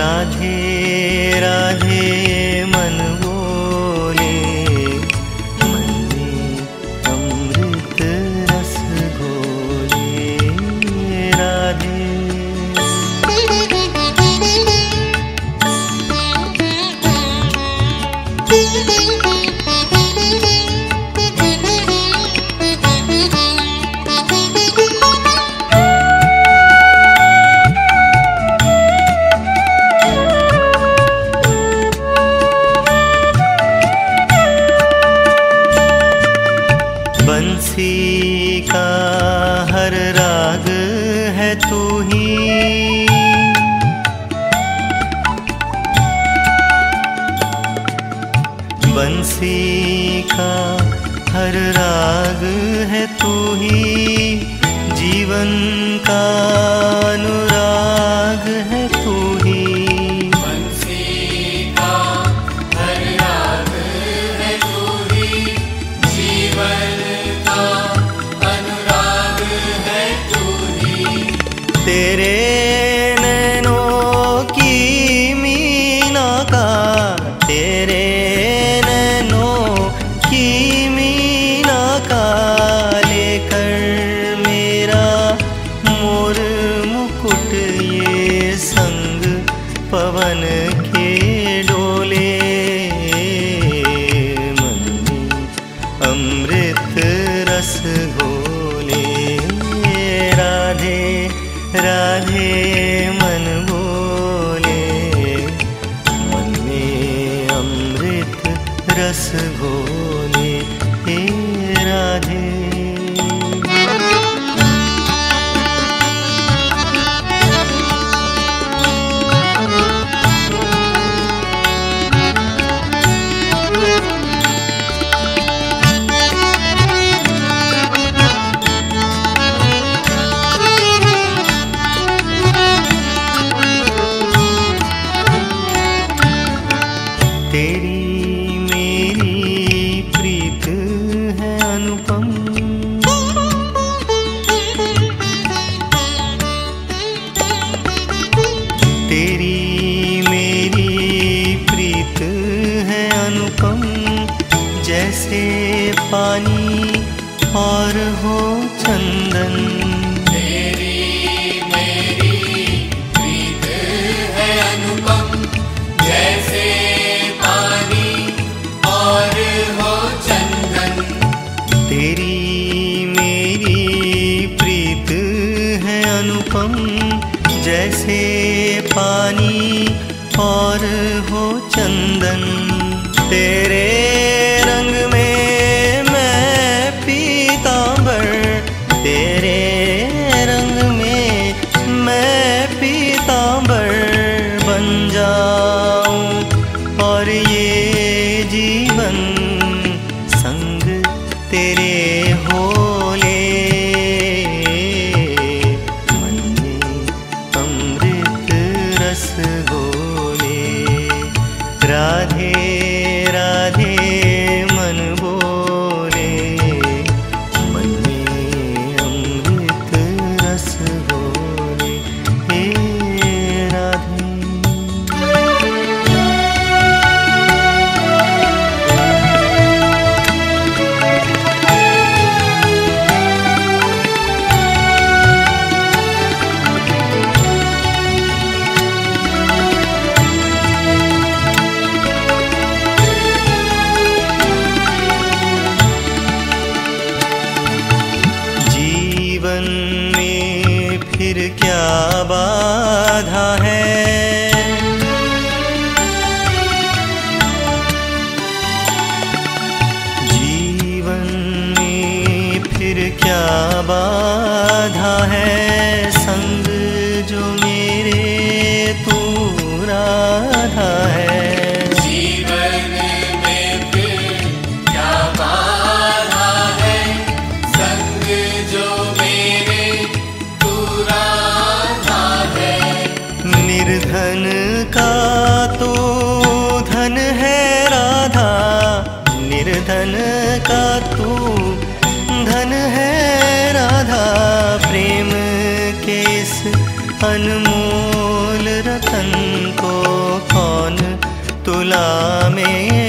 राधे राधे किसी का हर राग है तू ही। बंसी का हर राग है तू ही। जीवन का तेरे राधे मन बोले मन में अमृत रस घोले। तेरी मेरी प्रीत है अनुपम। तेरी मेरी प्रीत है अनुपम, जैसे पानी और हो चंदन। इस अनमोल रतन को कौन तुला में